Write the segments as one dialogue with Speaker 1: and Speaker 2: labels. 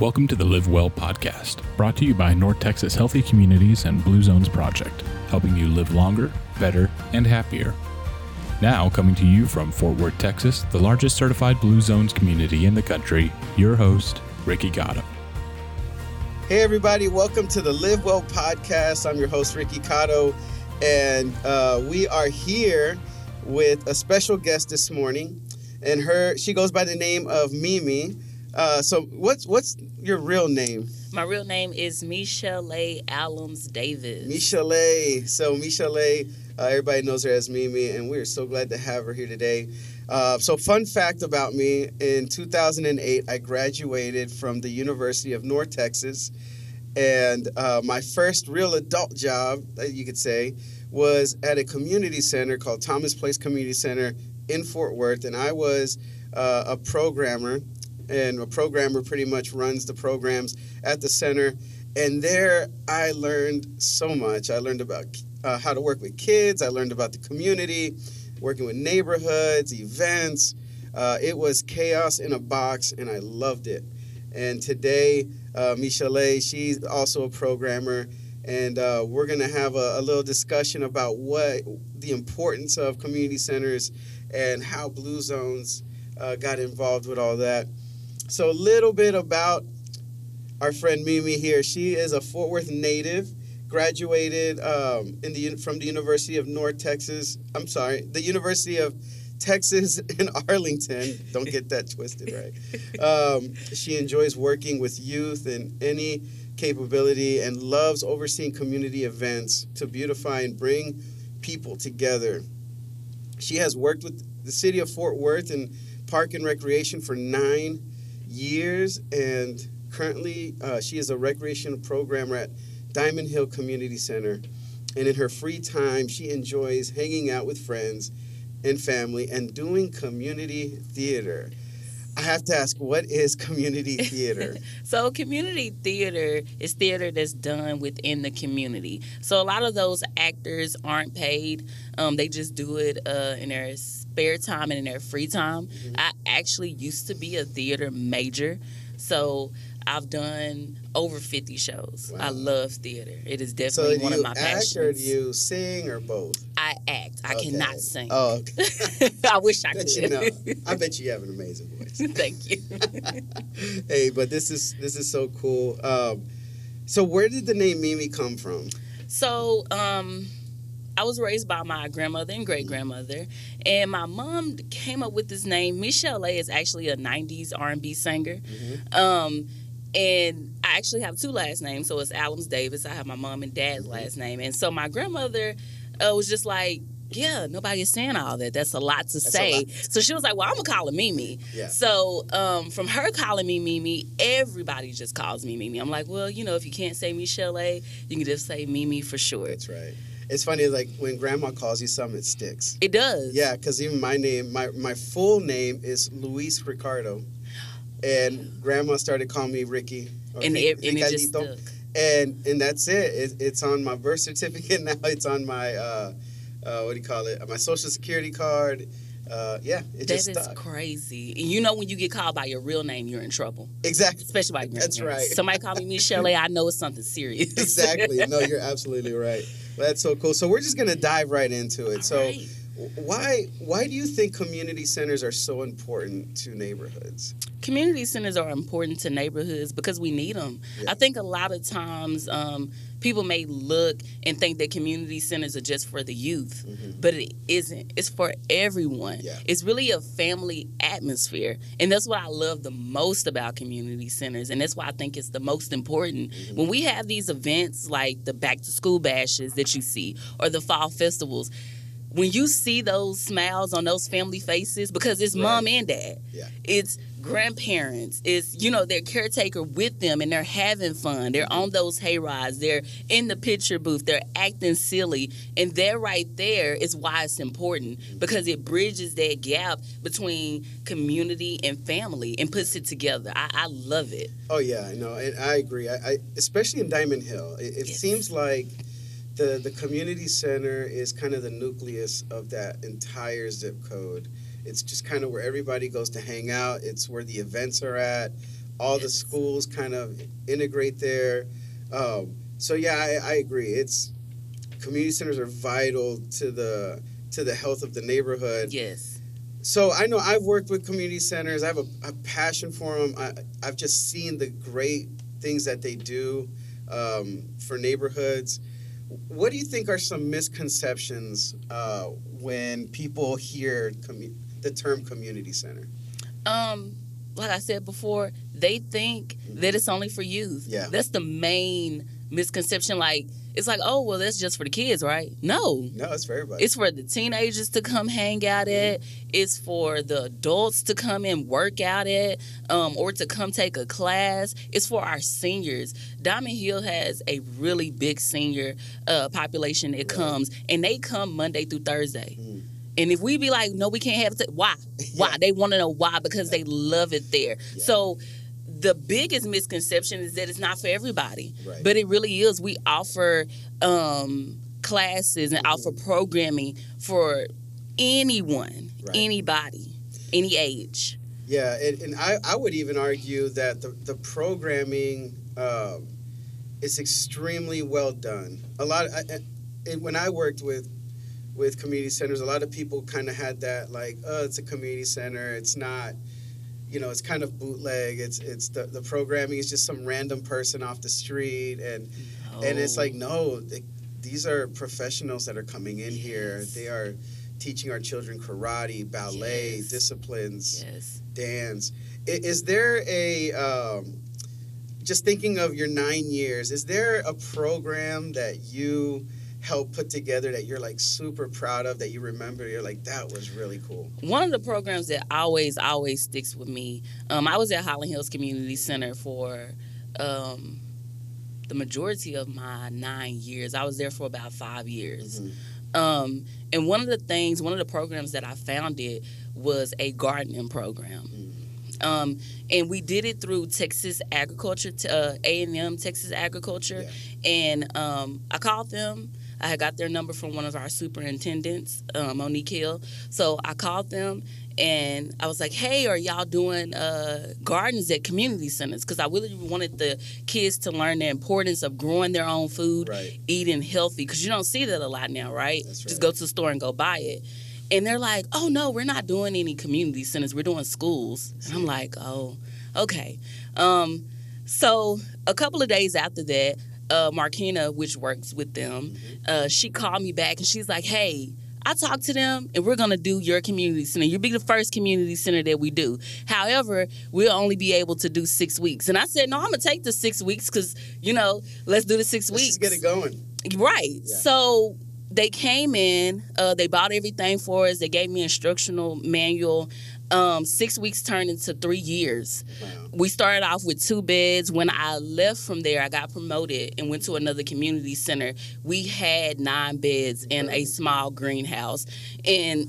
Speaker 1: Welcome to the Live Well podcast, brought to you by North Texas Healthy Communities and Blue Zones Project, helping you live longer, better, and happier. Now, coming to you from Fort Worth, Texas, the largest certified Blue Zones community in the country, your host, Ricky Cotto.
Speaker 2: Hey, everybody, welcome to the Live Well podcast. I'm your host, Ricky Cotto, and uh, we are here with a special guest this morning. And her, she goes by the name of Mimi. Uh, so, what's what's your real name?
Speaker 3: My real name is Michelle Allums Davis.
Speaker 2: Michelle. So, Michelle, uh, everybody knows her as Mimi, and we're so glad to have her here today. Uh, so, fun fact about me in 2008, I graduated from the University of North Texas, and uh, my first real adult job, you could say, was at a community center called Thomas Place Community Center in Fort Worth, and I was uh, a programmer and a programmer pretty much runs the programs at the center. And there I learned so much. I learned about uh, how to work with kids, I learned about the community, working with neighborhoods, events. Uh, it was chaos in a box, and I loved it. And today, uh, Michelle, she's also a programmer, and uh, we're going to have a, a, little discussion about what the importance of community centers and how Blue Zones uh, got involved with all that. So, a little bit about our friend Mimi here. She is a Fort Worth native, graduated um, in the from the University of North Texas. I'm sorry, the University of Texas in Arlington. Don't get that twisted, right? Um, she enjoys working with youth in any capability and loves overseeing community events to beautify and bring people together. She has worked with the city of Fort Worth and Park and Recreation for nine years, and currently uh, she is a recreation programmer at Diamond Hill Community Center. And in her free time, she enjoys hanging out with friends and family and doing community theater. I have to ask, what is community theater?
Speaker 3: so, community theater is theater that's done within the community. So, a lot of those actors aren't paid, um, they just do it uh, in their spare time and in their free time. Mm-hmm. I actually used to be a theater major. So, I've done over 50 shows. Wow. I love theater. It is definitely
Speaker 2: so
Speaker 3: one of my
Speaker 2: act
Speaker 3: passions.
Speaker 2: Or do you sing or both?
Speaker 3: I act. I okay. cannot sing.
Speaker 2: Oh, okay. I
Speaker 3: wish I
Speaker 2: could.
Speaker 3: You
Speaker 2: know. I bet you have an amazing voice.
Speaker 3: Thank you.
Speaker 2: hey, but this is this is so cool. Um, so where did the name Mimi come from?
Speaker 3: So, um, I was raised by my grandmother and great grandmother, and my mom came up with this name. Michelle A is actually a '90s R&B singer. Mm-hmm. Um, and I actually have two last names, so it's Allums Davis. I have my mom and dad's mm-hmm. last name, and so my grandmother uh, was just like, "Yeah, nobody is saying all that. That's a lot to That's say." Lot. So she was like, "Well, I'm gonna call her Mimi." Yeah. So um, from her calling me Mimi, everybody just calls me Mimi. I'm like, well, you know, if you can't say Michelle, you can just say Mimi for sure.
Speaker 2: That's right. It's funny, like when grandma calls you something, it sticks.
Speaker 3: It does.
Speaker 2: Yeah, because even my name, my, my full name is Luis Ricardo and grandma started calling me Ricky.
Speaker 3: And, it, and it just stuck.
Speaker 2: And and that's it. it. It's on my birth certificate now. It's on my uh, uh, what do you call it? My social security card. Uh, yeah, it
Speaker 3: that
Speaker 2: just
Speaker 3: is crazy. And you know when you get called by your real name, you're in trouble.
Speaker 2: Exactly.
Speaker 3: Especially by your
Speaker 2: That's right.
Speaker 3: Somebody call me Michelle, I know it's something serious.
Speaker 2: exactly. No, you're absolutely right. That's so cool. So we're just gonna dive right into it.
Speaker 3: All
Speaker 2: so.
Speaker 3: Right.
Speaker 2: Why why do you think community centers are so important to neighborhoods?
Speaker 3: Community centers are important to neighborhoods because we need them. Yeah. I think a lot of times um, people may look and think that community centers are just for the youth, mm-hmm. but it isn't. It's for everyone.
Speaker 2: Yeah.
Speaker 3: It's really a family atmosphere. And that's what I love the most about community centers. And that's why I think it's the most important. Mm-hmm. When we have these events like the back to school bashes that you see or the fall festivals, when you see those smiles on those family faces, because it's right. mom and dad,
Speaker 2: yeah.
Speaker 3: it's grandparents, it's you know their caretaker with them, and they're having fun. They're mm-hmm. on those hay rides. They're in the picture booth. They're acting silly, and they're right there is why it's important mm-hmm. because it bridges that gap between community and family and puts it together. I, I love it.
Speaker 2: Oh yeah, I know, and I agree. I, I especially in Diamond Hill, it, it yes. seems like the the community center is kind of the nucleus of that entire zip code. It's just kind of where everybody goes to hang out. It's where the events are at. all the schools kind of integrate there. Um, so yeah, I, I agree. It's community centers are vital to the to the health of the neighborhood.
Speaker 3: Yes.
Speaker 2: So I know I've worked with community centers. I have a, a passion for them. I, I've just seen the great things that they do um, for neighborhoods. What do you think are some misconceptions uh, when people hear commu- the term community center?
Speaker 3: Um, like I said before, they think that it's only for youth.
Speaker 2: Yeah.
Speaker 3: That's the main misconception. Like it's like, oh well, that's just for the kids, right? No.
Speaker 2: No, it's for everybody.
Speaker 3: It's for the teenagers to come hang out at. It's for the adults to come and work out at, um, or to come take a class. It's for our seniors. Diamond Hill has a really big senior uh, population that
Speaker 2: Right.
Speaker 3: comes, and they come Monday through Thursday.
Speaker 2: Mm.
Speaker 3: And if we be like, no, we can't have it, why? Why?
Speaker 2: Yeah.
Speaker 3: They want to know why because they love it there.
Speaker 2: Yeah.
Speaker 3: So the biggest misconception is that it's not for everybody,
Speaker 2: Right.
Speaker 3: but it really is. We offer um, classes and
Speaker 2: Mhm.
Speaker 3: offer programming for anyone,
Speaker 2: Right.
Speaker 3: anybody, any age.
Speaker 2: Yeah, and, and I, I would even argue that the, the programming um, is extremely well done. A lot, I, I, when I worked with with community centers, a lot of people kind of had that like, oh, it's a community center. It's not, you know, it's kind of bootleg. It's it's the, the programming is just some random person off the street, and and it's like no, they, these are professionals that are coming in here. They are teaching our children karate, ballet,
Speaker 3: Yes.
Speaker 2: disciplines
Speaker 3: yes.
Speaker 2: dance. I- Is there a um, just thinking of your nine years? Is there a program that you helped put together that you're like super proud of that you remember? You're like that was really cool.
Speaker 3: One of the programs that always, always sticks with me. Um, I was at Highland Hills Community Center for um, the majority of my nine years. I was there for about five years. Um, and one of the things, one of the programs that I founded was a gardening program. Um, and we did it through Texas Agriculture, uh, A&M Texas Agriculture. And um, I called them. I had got their number from one of our superintendents, um, Monique Hill. So I called them and I was like, hey, are y'all doing uh, gardens at community centers? Because I really wanted the kids to learn the importance of growing their own food,
Speaker 2: Right.
Speaker 3: eating healthy, because you don't see that a lot now, right?
Speaker 2: That's
Speaker 3: Just go to the store and go buy it. And they're like, oh, no, we're not doing any community centers. We're doing schools. And I'm like, oh, okay. Um, so a couple of days after that, uh, Markina, which works with them, uh, she called me back and she's like, hey, I talked to them and we're going to do your community center. You'll be the first community center that we do. However, we'll only be able to do six weeks. And I said, no, I'm going to take the six weeks because, you know, let's do the 6
Speaker 2: Let's
Speaker 3: weeks.
Speaker 2: get it going.
Speaker 3: Right.
Speaker 2: Yeah.
Speaker 3: So they came in, uh, they bought everything for us. They gave me instructional manual. Um, six weeks turned into three years.
Speaker 2: Wow.
Speaker 3: We started off with two beds. When I left from there, I got promoted and went to another community center. We had nine beds in a small greenhouse. And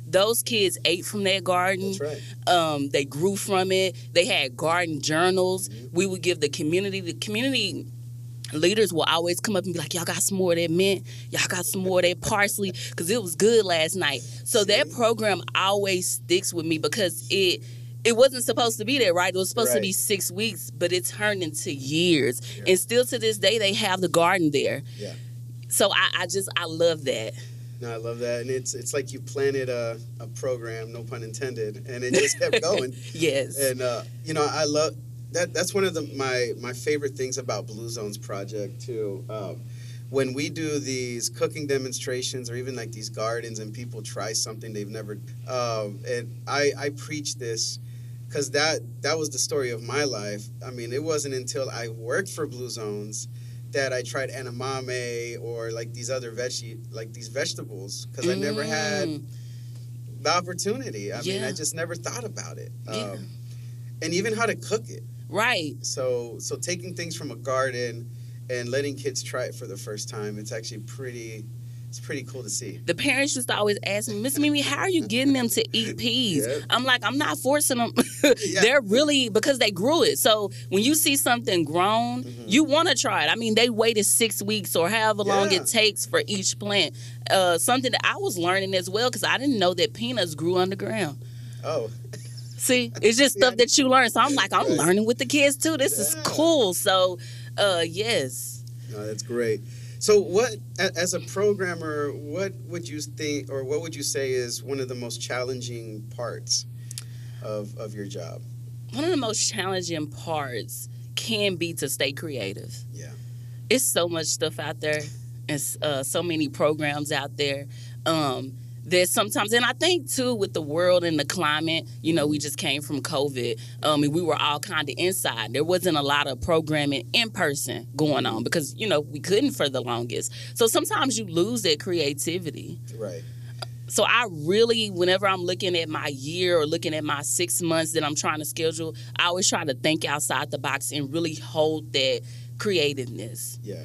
Speaker 3: those kids ate from that garden.
Speaker 2: That's right.
Speaker 3: Um, they grew from it. They had garden journals.
Speaker 2: Mm-hmm.
Speaker 3: We would give the community, the community leaders will always come up and be like, "Y'all got some more of that mint? Y'all got some more of that parsley? Because it was good last night." So that program always sticks with me because it it wasn't supposed to be there, right? It was supposed to be six weeks, but it turned into years,
Speaker 2: Yeah.
Speaker 3: and still to this day they have the garden there.
Speaker 2: Yeah.
Speaker 3: So I, I just I love that.
Speaker 2: No, I love that, and it's it's like you planted a, a program, no pun intended, and it just kept going.
Speaker 3: Yes.
Speaker 2: and uh, you know I love that. That's one of the my my favorite things about Blue Zones project too. Um, when we do these cooking demonstrations or even like these gardens and people try something they've never um, and I I preach this because that that was the story of my life. I mean, it wasn't until I worked for Blue Zones that I tried edamame or like these other veggie like these vegetables because I never had
Speaker 3: Mm.
Speaker 2: the opportunity. I mean, I just never thought about it.
Speaker 3: Yeah.
Speaker 2: Um, and even how to cook it.
Speaker 3: Right.
Speaker 2: So, so taking things from a garden and letting kids try it for the first time, it's actually pretty. It's pretty cool to see.
Speaker 3: The parents used to always ask me, Miss Mimi, how are you getting them to eat peas?
Speaker 2: Yeah.
Speaker 3: I'm like, I'm not forcing them.
Speaker 2: Yeah.
Speaker 3: They're really because they grew it. So when you see something grown,
Speaker 2: Mhm.
Speaker 3: you want to try it. I mean, they waited six weeks or however long it takes for each plant. Uh, something that I was learning as well because I didn't know that peanuts grew underground.
Speaker 2: Oh,
Speaker 3: See, it's just stuff that you learn. So I'm like, I'm learning with the kids too. This is cool. So, uh, yes.
Speaker 2: No, that's great. So, what as a programmer, what would you think, or what would you say is one of the most challenging parts of of your job?
Speaker 3: One of the most challenging parts can be to stay creative.
Speaker 2: Yeah.
Speaker 3: It's so much stuff out there, and uh, so many programs out there. Um, there's sometimes, and I think too, with the world and the climate, you know, we just came from COVID, um, and we were all kind of inside. There wasn't a lot of programming in person going on because you know we couldn't for the longest. So sometimes you lose that creativity.
Speaker 2: Right.
Speaker 3: So I really, whenever I'm looking at my year or looking at my six months that I'm trying to schedule, I always try to think outside the box and really hold that creativeness.
Speaker 2: Yeah.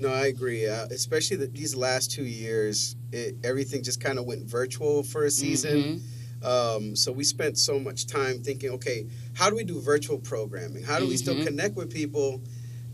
Speaker 2: No, I agree. Uh, especially the, these last two years, it, everything just kind of went virtual for a season.
Speaker 3: Mhm.
Speaker 2: Um, so we spent so much time thinking, okay, how do we do virtual programming? How do we still
Speaker 3: Mhm.
Speaker 2: connect with people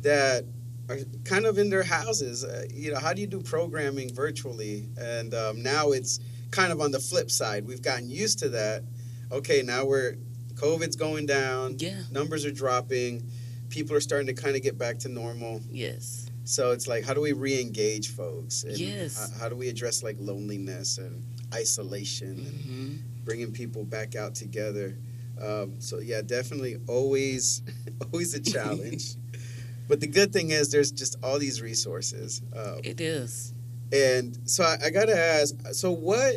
Speaker 2: that are kind of in their houses? Uh, you know, how do you do programming virtually? And um, now it's kind of on the flip side. We've gotten used to that. Okay, now we're COVID's going down,
Speaker 3: Yeah.
Speaker 2: numbers are dropping, people are starting to kind of get back to normal.
Speaker 3: Yes.
Speaker 2: So it's like, how do we re-engage folks? And
Speaker 3: Yes.
Speaker 2: How, how do we address like loneliness and isolation and
Speaker 3: hmm
Speaker 2: bringing people back out together? Um, so yeah, definitely always, always a challenge. but the good thing is, there's just all these resources. Um,
Speaker 3: It is.
Speaker 2: and so I, I gotta ask, so what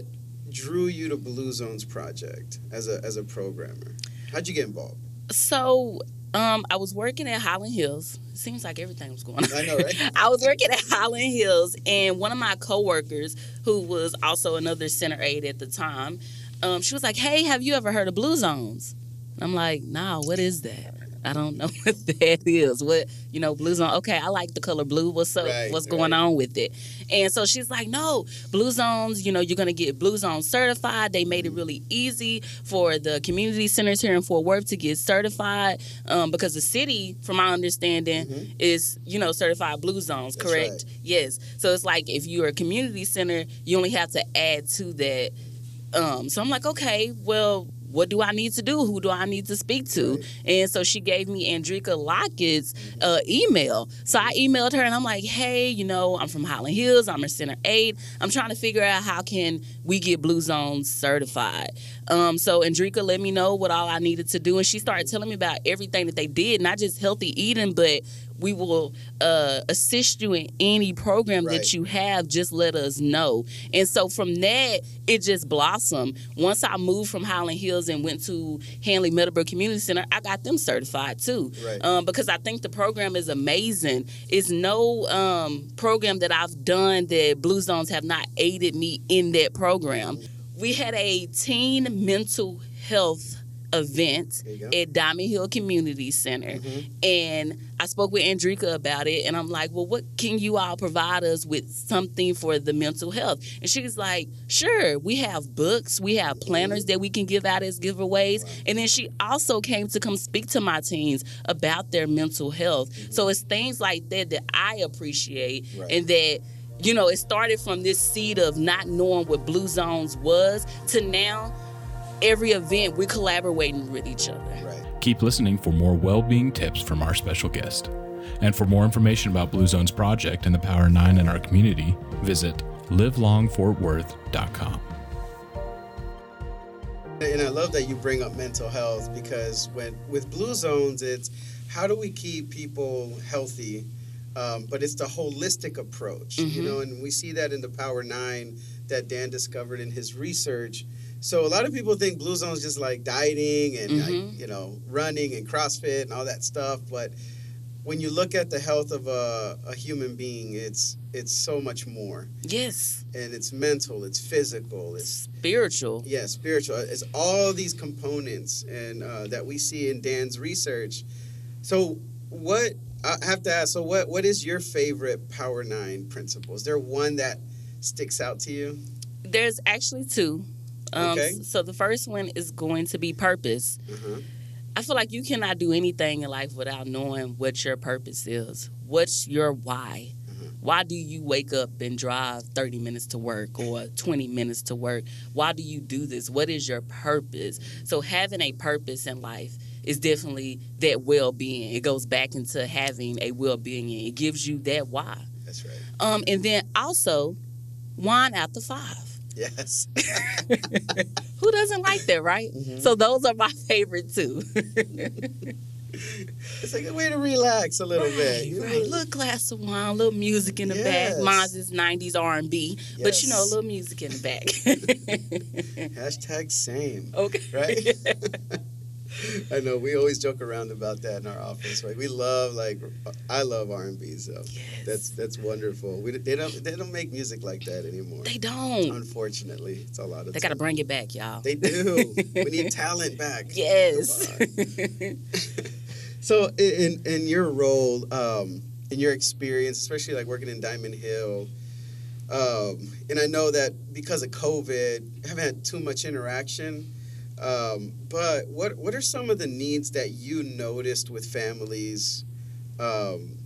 Speaker 2: drew you to Blue Zones Project as a as a programmer? How'd you get involved?
Speaker 3: So um, I was working at Highland Hills. Seems like everything was going on.
Speaker 2: I know, right?
Speaker 3: I was working at Highland Hills, and one of my coworkers, who was also another center aide at the time, um, she was like, "Hey, have you ever heard of Blue Zones?" I'm like, "Nah, what is that?" I don't know what that is. What you know, blue zone. Okay, I like the color blue. What's up?
Speaker 2: Right,
Speaker 3: What's going
Speaker 2: right.
Speaker 3: on with it? And so she's like, no, blue zones. You know, you're gonna get blue zone certified. They made it really easy for the community centers here in Fort Worth to get certified um, because the city, from my understanding,
Speaker 2: Mhm.
Speaker 3: is you know certified blue zones.
Speaker 2: That's
Speaker 3: correct?
Speaker 2: right.
Speaker 3: Yes. So it's like if you're a community center, you only have to add to that. Um, so I'm like, okay, well, what do I need to do? Who do I need to speak to?
Speaker 2: Right.
Speaker 3: And so she gave me Andrika Lockett's uh, email. So I emailed her and I'm like, hey, you know, I'm from Highland Hills. I'm a center aide. I'm trying to figure out how can we get Blue Zones certified. Um, so Andrika let me know what all I needed to do, and she started telling me about everything that they did, not just healthy eating, but we will uh, assist you in any program
Speaker 2: Right.
Speaker 3: that you have. Just let us know. And so from that, it just blossomed. Once I moved from Highland Hills and went to Handley-Meadowbrook Community Center, I got them certified too.
Speaker 2: Right.
Speaker 3: Um, because I think the program is amazing. It's no um, program that I've done that Blue Zones have not aided me in that program. We had a teen mental health event
Speaker 2: There you go.
Speaker 3: at Diamond Hill Community Center.
Speaker 2: Mhm.
Speaker 3: And I spoke with Andrika about it, and I'm like, well, what can you all provide us with something for the mental health? And she's like, sure, we have books, we have planners that we can give out as giveaways.
Speaker 2: Wow.
Speaker 3: And then she also came to come speak to my teens about their mental health.
Speaker 2: Mm-hmm.
Speaker 3: So it's things like that that I appreciate,
Speaker 2: Right.
Speaker 3: and that. You know, it started from this seed of not knowing what Blue Zones was to now, every event we're collaborating with each other.
Speaker 2: Right.
Speaker 1: Keep listening for more well being tips from our special guest. And for more information about Blue Zone's project and the Power 9 in our community, visit livelongfortworth.com.
Speaker 2: And I love that you bring up mental health because when with Blue Zones, it's how do we keep people healthy, um, but it's the holistic approach, you
Speaker 3: Mhm.
Speaker 2: know, and we see that in the Power Nine that Dan discovered in his research. So a lot of people think Blue Zones just like dieting and like,
Speaker 3: Mhm.
Speaker 2: you know running and CrossFit and all that stuff, but when you look at the health of a, a human being, it's it's so much more,
Speaker 3: Yes,
Speaker 2: and it's mental, it's physical, it's
Speaker 3: spiritual.
Speaker 2: yeah, spiritual. It's all these components and uh, that we see in Dan's research. So, what I have to ask? So, what what is your favorite Power Nine principle? Is there one that sticks out to you?
Speaker 3: There's actually two. Um,
Speaker 2: Okay.
Speaker 3: So the first one is going to be purpose.
Speaker 2: Uh-huh.
Speaker 3: I feel like you cannot do anything in life without knowing what your purpose is. What's your why?
Speaker 2: Mhm.
Speaker 3: Why do you wake up and drive 30 minutes to work or 20 minutes to work? Why do you do this? What is your purpose? So, having a purpose in life is definitely that well being. It goes back into having a well being, and it gives you that why.
Speaker 2: That's right.
Speaker 3: Um, and then also, wine after five.
Speaker 2: Yes.
Speaker 3: Who doesn't like that, right?
Speaker 2: Mhm.
Speaker 3: So, those are my favorite too.
Speaker 2: it's a good way to relax a little bit. you know?
Speaker 3: Right, little glass of wine, a little music in the
Speaker 2: Yes.
Speaker 3: back. Mine's is '90s R&B, but you know, a little music in the back.
Speaker 2: Hashtag same.
Speaker 3: okay,
Speaker 2: Right? I know we always joke around about that in our office. Right? We love like I love R and B, so
Speaker 3: Yes.
Speaker 2: that's that's wonderful. We they don't they don't make music like that anymore.
Speaker 3: they don't.
Speaker 2: Unfortunately, it's a lot of.
Speaker 3: They got to bring it back, y'all.
Speaker 2: They do. we need talent back.
Speaker 3: yes.
Speaker 2: So in in your role, um, in your experience, especially like working in Diamond Hill, um, and I know that because of COVID, I haven't had too much interaction. Um, but what what are some of the needs that you noticed with families um,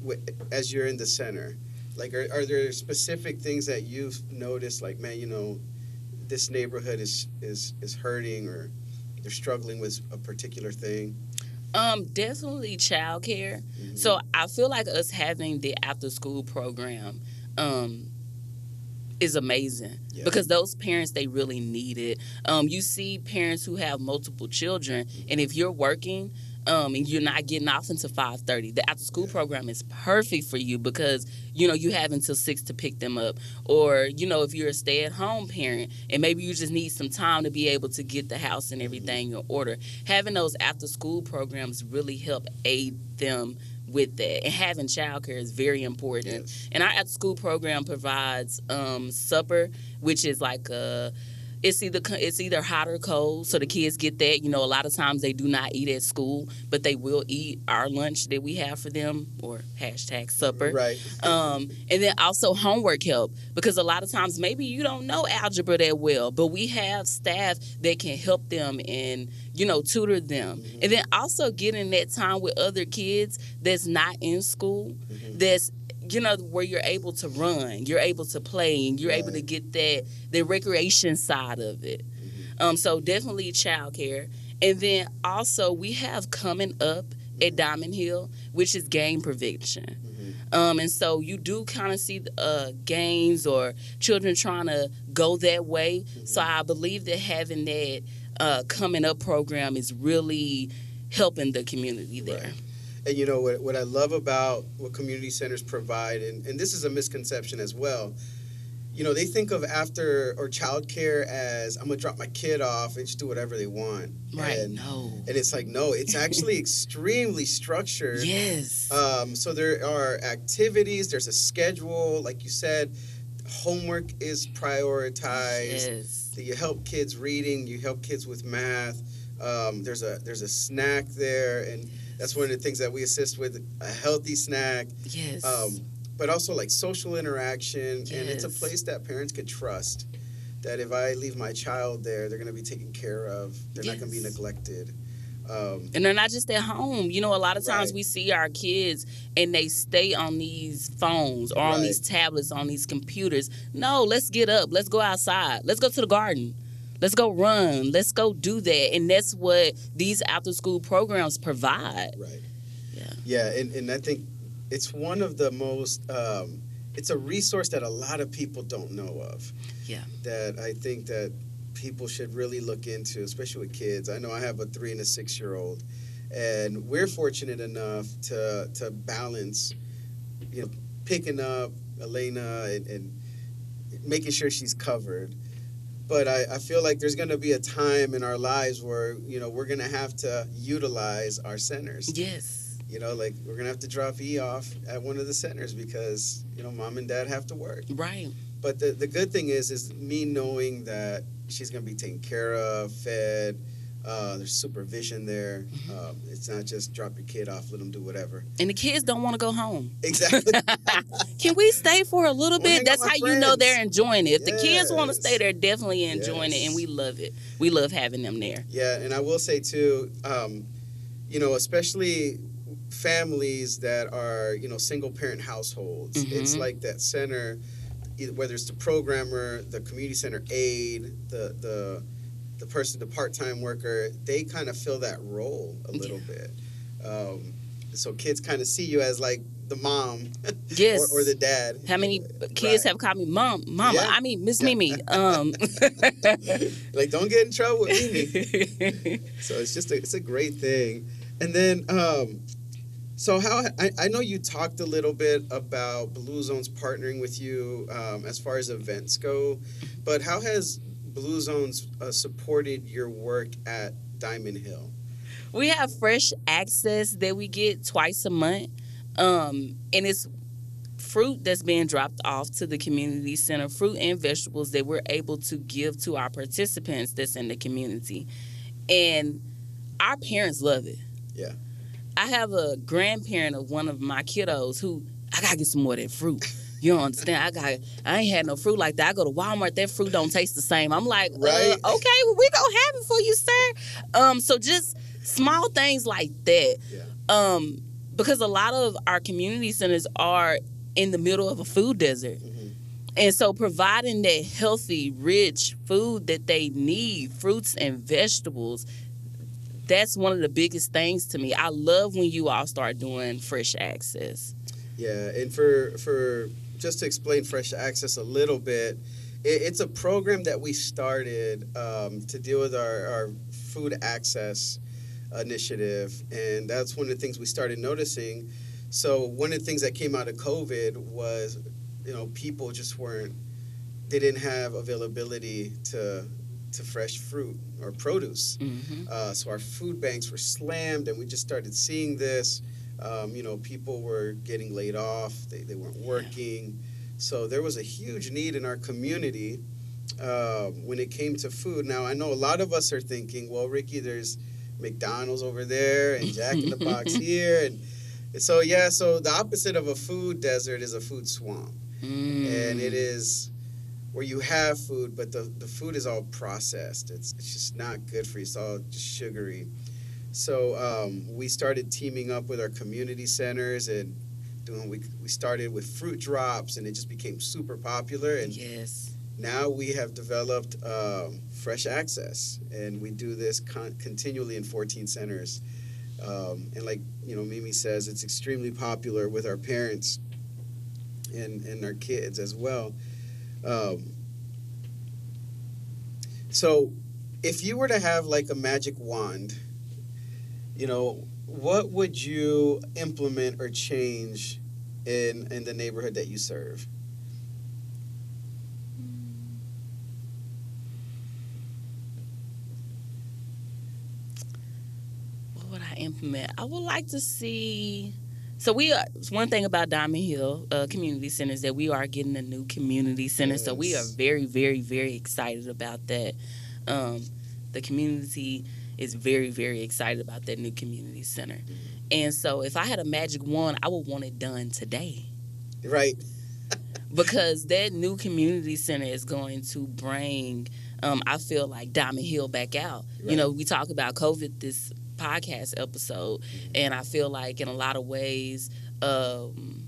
Speaker 2: wi- as you're in the center? Like, are, are there specific things that you've noticed? Like, man, you know, this neighborhood is is is hurting, or they're struggling with a particular thing.
Speaker 3: Um, definitely childcare.
Speaker 2: Mhm.
Speaker 3: So I feel like us having the after school program um, is amazing
Speaker 2: Yeah.
Speaker 3: because those parents they really need it. Um, you see parents who have multiple children, and if you're working. Um, and you're not getting off until 5.30 the after school
Speaker 2: Yeah.
Speaker 3: program is perfect for you because you know you have until 6 to pick them up or you know if you're a stay-at-home parent and maybe you just need some time to be able to get the house and everything in order having those after school programs really help aid them with that and having childcare is very important
Speaker 2: Yes.
Speaker 3: and our after school program provides um, supper which is like a it's either it's either hot or cold, so the kids get that. You know, a lot of times they do not eat at school, but they will eat our lunch that we have for them, or hashtag supper.
Speaker 2: Right.
Speaker 3: Um, and then also homework help because a lot of times maybe you don't know algebra that well, but we have staff that can help them and you know tutor them, and then also getting that time with other kids that's not in school,
Speaker 2: Mhm.
Speaker 3: that's you know where you're able to run, you're able to play, and you're able to get that the recreation side of it. Um, so definitely childcare, and then also we have coming up at Diamond Hill, which is game prevention.
Speaker 2: Mhm.
Speaker 3: Um, and so you do kind of see uh, gangs or children trying to go that way. So I believe that having that uh, coming up program is really helping the community there.
Speaker 2: Right. And you know what, what I love about what community centers provide, and, and this is a misconception as well. You know, they think of after or childcare as I'm gonna drop my kid off and just do whatever they want.
Speaker 3: Right?
Speaker 2: And,
Speaker 3: no.
Speaker 2: and it's like no, it's actually extremely structured.
Speaker 3: Yes.
Speaker 2: Um, so there are activities. There's a schedule, like you said. Homework is prioritized.
Speaker 3: yes.
Speaker 2: You help kids reading. You help kids with math. Um, there's a there's a snack there, and that's one of the things that we assist with a healthy snack.
Speaker 3: Yes.
Speaker 2: Um, but also like social interaction, and it's a place that parents could trust. That if I leave my child there, they're going to be taken care of. They're not going to be neglected. Um,
Speaker 3: and they're not just at home. You know, a lot of times
Speaker 2: Right.
Speaker 3: we see our kids and they stay on these phones or on these tablets, on these computers. No, let's get up. Let's go outside. Let's go to the garden. Let's go run. Let's go do that. And that's what these after school programs provide.
Speaker 2: Right.
Speaker 3: Yeah.
Speaker 2: Yeah, and, and I think it's one of the most. Um, it's a resource that a lot of people don't know of.
Speaker 3: Yeah.
Speaker 2: That I think that people should really look into, especially with kids. I know I have a three and a six year old, and we're fortunate enough to to balance, you know, picking up Elena and, and making sure she's covered. But I, I feel like there's going to be a time in our lives where you know we're going to have to utilize our centers
Speaker 3: Yes.
Speaker 2: you know, like we're gonna have to drop E off at one of the centers because you know mom and dad have to work.
Speaker 3: Right.
Speaker 2: But the the good thing is, is me knowing that she's gonna be taken care of, fed. Uh, there's supervision there.
Speaker 3: Mm-hmm.
Speaker 2: Um, it's not just drop your kid off, let them do whatever.
Speaker 3: And the kids don't want to go home.
Speaker 2: Exactly.
Speaker 3: Can we stay for a little bit? That's how
Speaker 2: with
Speaker 3: you know they're enjoying it. If the kids want to stay, they're definitely enjoying it, and we love it. We love having them there.
Speaker 2: yeah, and I will say too, um, you know, especially families that are you know single parent households. It's
Speaker 3: Mhm.
Speaker 2: like that center, whether it's the programmer, the community center aide, the the the person, the part time worker. They kind of fill that role a little bit. Um, so kids kind of see you as like the mom
Speaker 3: Yes.
Speaker 2: or, or the dad.
Speaker 3: How many kids
Speaker 2: Right.
Speaker 3: have called me mom, mama?
Speaker 2: Yeah.
Speaker 3: I mean, Miss
Speaker 2: Yeah.
Speaker 3: Mimi. Um,
Speaker 2: like don't get in trouble with Mimi. So it's just a, it's a great thing. And then, um, so how I, I know you talked a little bit about Blue Zones partnering with you um, as far as events go, but how has Blue Zones uh, supported your work at Diamond Hill?
Speaker 3: we have fresh access that we get twice a month, um, and it's fruit that's being dropped off to the community center, fruit and vegetables that we're able to give to our participants that's in the community, and our parents love it.
Speaker 2: Yeah.
Speaker 3: I have a grandparent of one of my kiddos who I gotta get some more of that fruit. You don't understand? I got I ain't had no fruit like that. I go to Walmart, that fruit don't taste the same. I'm like,
Speaker 2: Right.
Speaker 3: uh, okay, well, we gonna have it for you, sir. Um, so just small things like that.
Speaker 2: Yeah.
Speaker 3: Um, because a lot of our community centers are in the middle of a food desert.
Speaker 2: Mhm.
Speaker 3: And so providing that healthy, rich food that they need, fruits and vegetables, that's one of the biggest things to me. I love when you all start doing fresh access.
Speaker 2: Yeah, and for for just to explain Fresh Access a little bit, it, it's a program that we started um, to deal with our, our food access initiative, and that's one of the things we started noticing. So one of the things that came out of COVID was, you know, people just weren't, they didn't have availability to to fresh fruit or produce.
Speaker 3: hmm
Speaker 2: Uh, so our food banks were slammed, and we just started seeing this. Um, you know, people were getting laid off; they, they weren't working. So there was a huge need in our community uh, when it came to food. Now I know a lot of us are thinking, "Well, Ricky, there's McDonald's over there and Jack in the Box here," and so yeah. So the opposite of a food desert is a food swamp and it is where you have food, but the, the food is all processed. It's, it's just not good for you. It's all just sugary. So um, we started teaming up with our community centers and doing. We, we started with fruit drops, and it just became super popular. And
Speaker 3: yes.
Speaker 2: now we have developed um, fresh access, and we do this con- continually in 14 centers. Um, and like you know, Mimi says, it's extremely popular with our parents and and our kids as well. Um, so, if you were to have like a magic wand, you know, what would you implement or change in in the neighborhood that you serve?
Speaker 3: What would I implement? I would like to see. So we are one thing about Diamond Hill uh, Community Center is that we are getting a new community center. So we are very, very, very excited about that. Um, the community is very, very excited about that new community center. And so if I had a magic wand, I would want it done today
Speaker 2: Right.
Speaker 3: because that new community center is going to bring um, i feel like diamond hill back out you know we talk about covid this podcast episode and i feel like in a lot of ways um,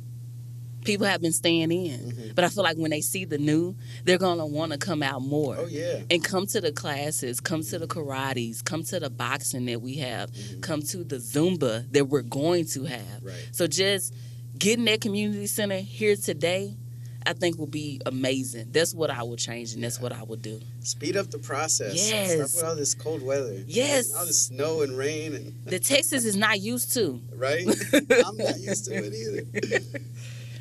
Speaker 3: people have been staying in
Speaker 2: Mhm.
Speaker 3: but i feel like when they see the new they're going to want to come out more
Speaker 2: Oh yeah.
Speaker 3: and come to the classes, come to the karates, come to the boxing that we have,
Speaker 2: Mhm.
Speaker 3: come to the Zumba that we're going to have.
Speaker 2: Right.
Speaker 3: So just getting that community center here today, I think will be amazing. That's what I would change and that's
Speaker 2: Yeah.
Speaker 3: what I would do.
Speaker 2: Speed up the process.
Speaker 3: Yes.
Speaker 2: Stop with all this cold weather.
Speaker 3: Yes.
Speaker 2: All this snow and rain and
Speaker 3: The Texas is not used to.
Speaker 2: right? I'm not used to it either.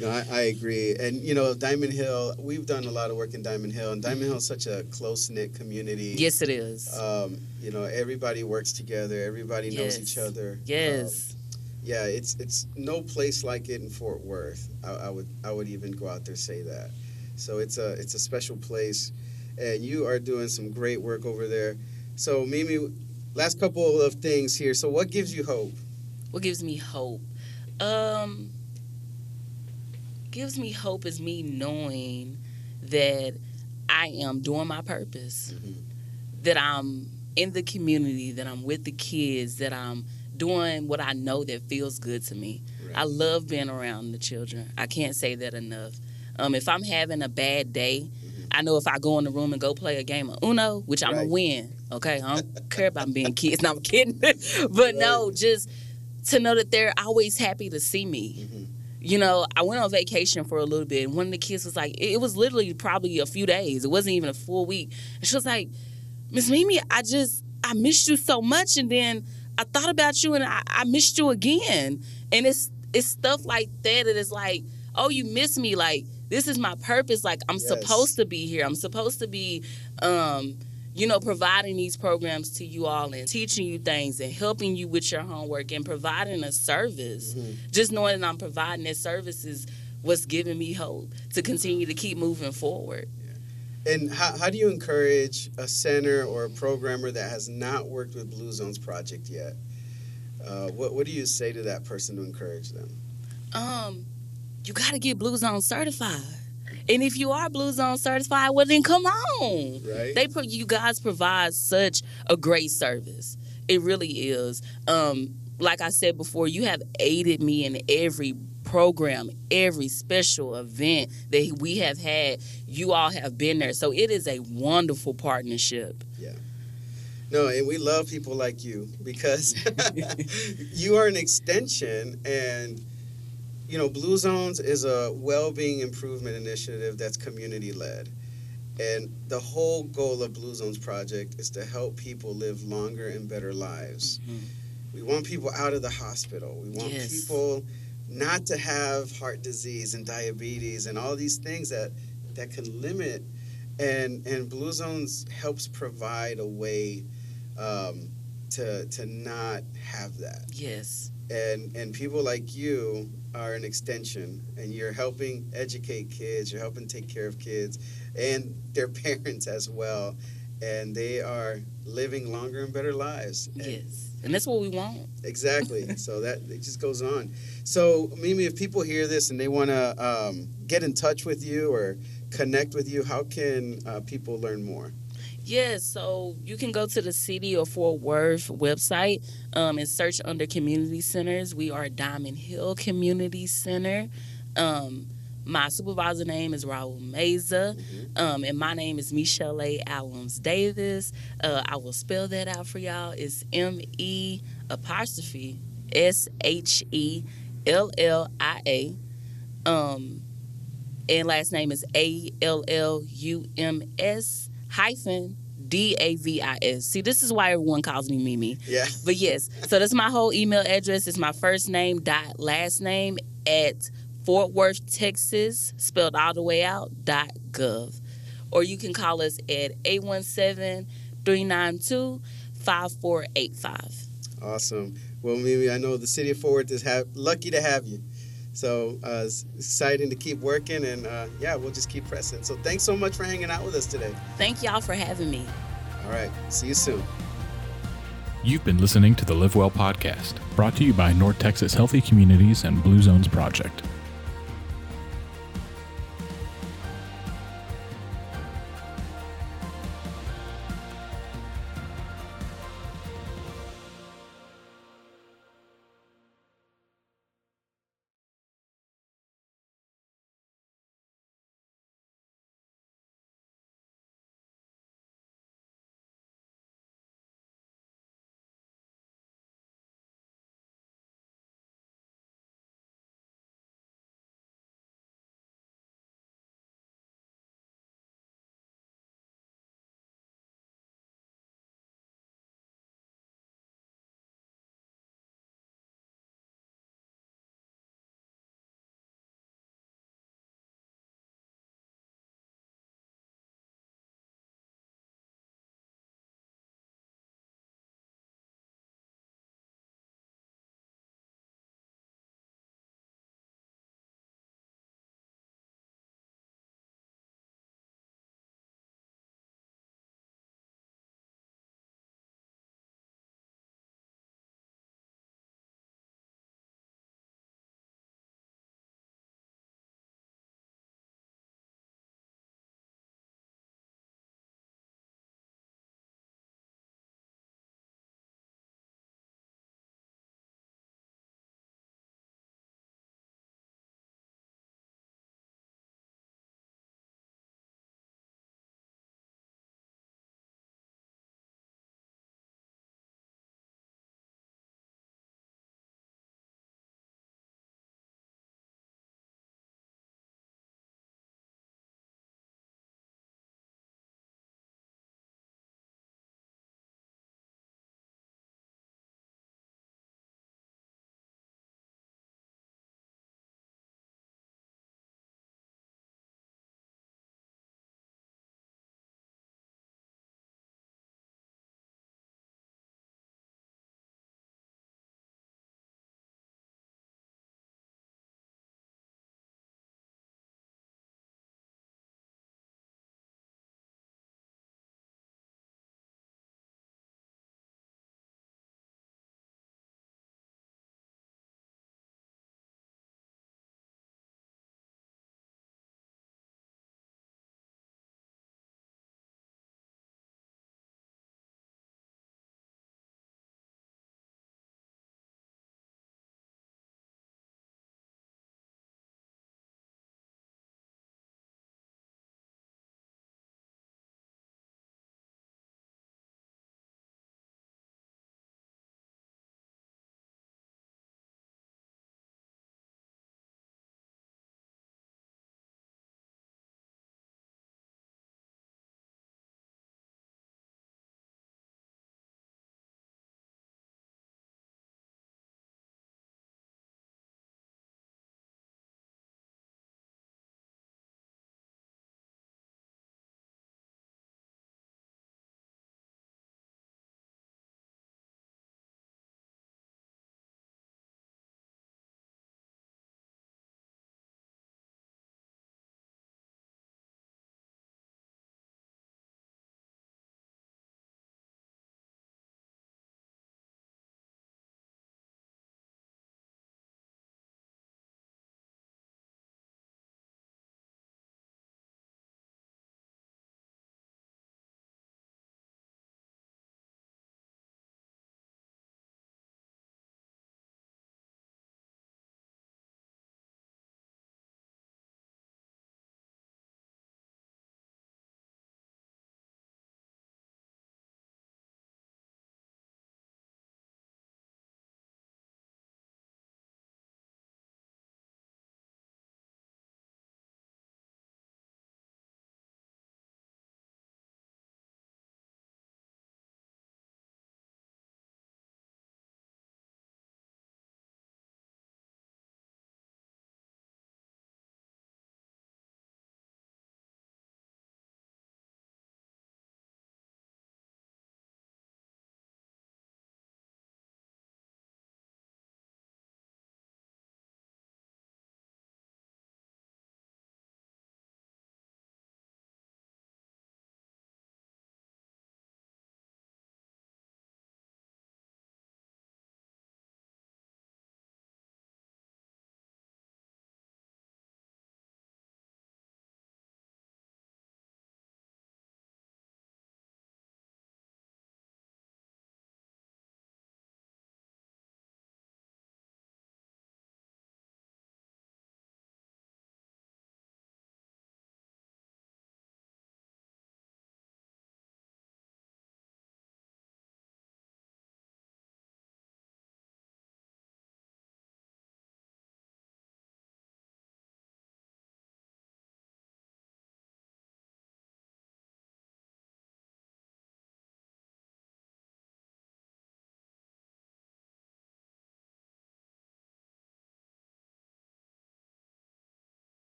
Speaker 2: No, I, I agree. And you know, Diamond Hill, we've done a lot of work in Diamond Hill, and Diamond Hill is such a close knit community.
Speaker 3: Yes, it is.
Speaker 2: Um, you know, everybody works together. Everybody knows
Speaker 3: Yes.
Speaker 2: each other.
Speaker 3: yes.
Speaker 2: Um, yeah, it's it's no place like it in Fort Worth. I, I would I would even go out there say that. So it's a it's a special place, and you are doing some great work over there. So Mimi, last couple of things here. So what gives you hope?
Speaker 3: what gives me hope um gives me hope is me knowing that i am doing my purpose
Speaker 2: Mhm.
Speaker 3: that i'm in the community that i'm with the kids that i'm doing what I know that feels good to me.
Speaker 2: Right.
Speaker 3: I love being around the children. I can't say that enough. Um, if I'm having a bad day, I know if I go in the room and go play a game of Uno, which I'm
Speaker 2: Right.
Speaker 3: gonna win. Okay, I don't care about being kids. No, I'm kidding. but no, just to know that they're always happy to see me.
Speaker 2: Mhm.
Speaker 3: You know, I went on vacation for a little bit, and one of the kids was like, it was literally probably a few days. It wasn't even a full week. And she was like, Miss Mimi, I just I missed you so much, and then I thought about you, and I, I missed you again. And it's it's stuff like that that is like, oh, you miss me. Like this is my purpose. Like I'm
Speaker 2: Yes.
Speaker 3: supposed to be here. I'm supposed to be, um, you know, providing these programs to you all and teaching you things and helping you with your homework and providing a service.
Speaker 2: Mhm.
Speaker 3: Just knowing that I'm providing that service is what's giving me hope to continue to keep moving forward.
Speaker 2: And how, how do you encourage a center or a programmer that has not worked with Blue Zones Project yet? Uh, what, what do you say to that person to encourage them?
Speaker 3: um, you got to get Blue Zone certified. And if you are Blue Zone certified, well then come on.
Speaker 2: Right?
Speaker 3: They you guys provide such a great service. It really is. Um, like I said before, you have aided me in every program, every special event that we have had. You all have been there, so it is a wonderful partnership. Yeah.
Speaker 2: No, and we love people like you because you are an extension and you know, Blue Zones is a well-being improvement initiative that's community led. And the whole goal of Blue Zones project is to help people live longer and better lives. We want people out of the hospital. We want
Speaker 3: Yes.
Speaker 2: people not to have heart disease and diabetes and all these things that that can limit and and Blue Zones helps provide a way um, to to not have that.
Speaker 3: Yes.
Speaker 2: And and people like you are an extension and you're helping educate kids, you're helping take care of kids and their parents as well. And they are living longer and better lives. And-
Speaker 3: Yes. And that's what we want.
Speaker 2: Exactly. so that it just goes on. So Mimi, if people hear this and they want to um, get in touch with you or connect with you, how can uh, people learn more?
Speaker 3: Yes, so you can go to the City of Fort Worth website um, and search under community centers. We are Diamond Hill Community Center. Um, my supervisor name is Raul Meza, um, and my name is Michelle A. Allums Davis. Uh, I will spell that out for y'all. It's M E apostrophe S H E L L I A. Um, and last name is A L L U M S hyphen D A V I S. See, this is why everyone calls me Mimi.
Speaker 2: Yeah.
Speaker 3: But yes, so that's my whole email address. It's my first name dot last name at Fort Worth, Texas, spelled all the way out dot gov. Or you can call us at 817 392 5485.
Speaker 2: Awesome. Well, Mimi, I know the city of Fort Worth is ha- lucky to have you. So uh, it's exciting to keep working, and uh, yeah, we'll just keep pressing. So thanks so much for hanging out with us today.
Speaker 3: Thank y'all for having me.
Speaker 2: All right. See you soon.
Speaker 1: You've been listening to the Live Well podcast, brought to you by North Texas Healthy Communities and Blue Zones Project.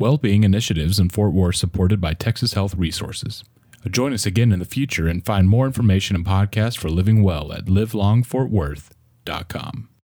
Speaker 1: Well-being initiatives in Fort Worth supported by Texas Health Resources. Join us again in the future and find more information and podcasts for living well at livelongfortworth.com.